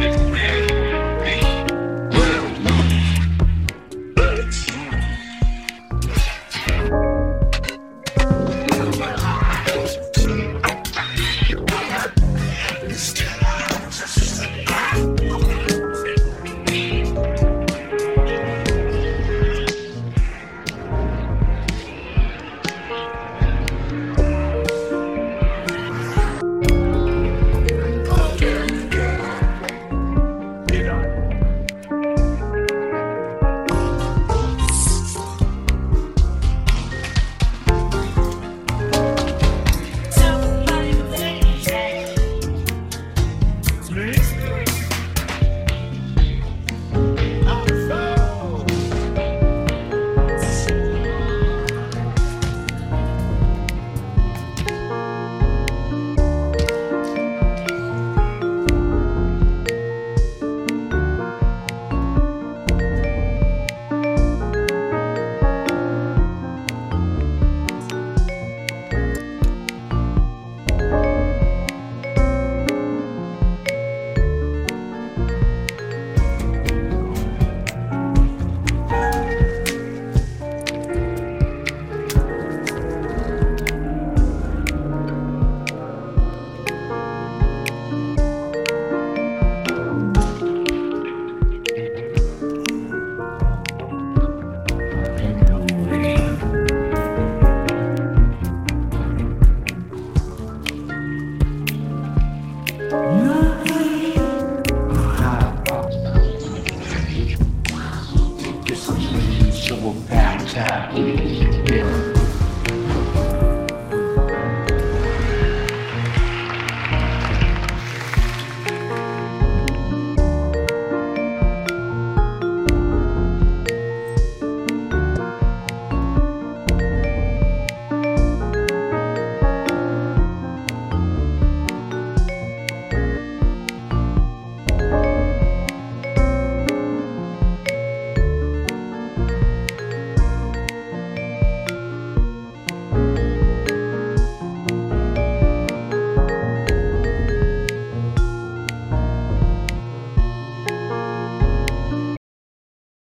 Yeah.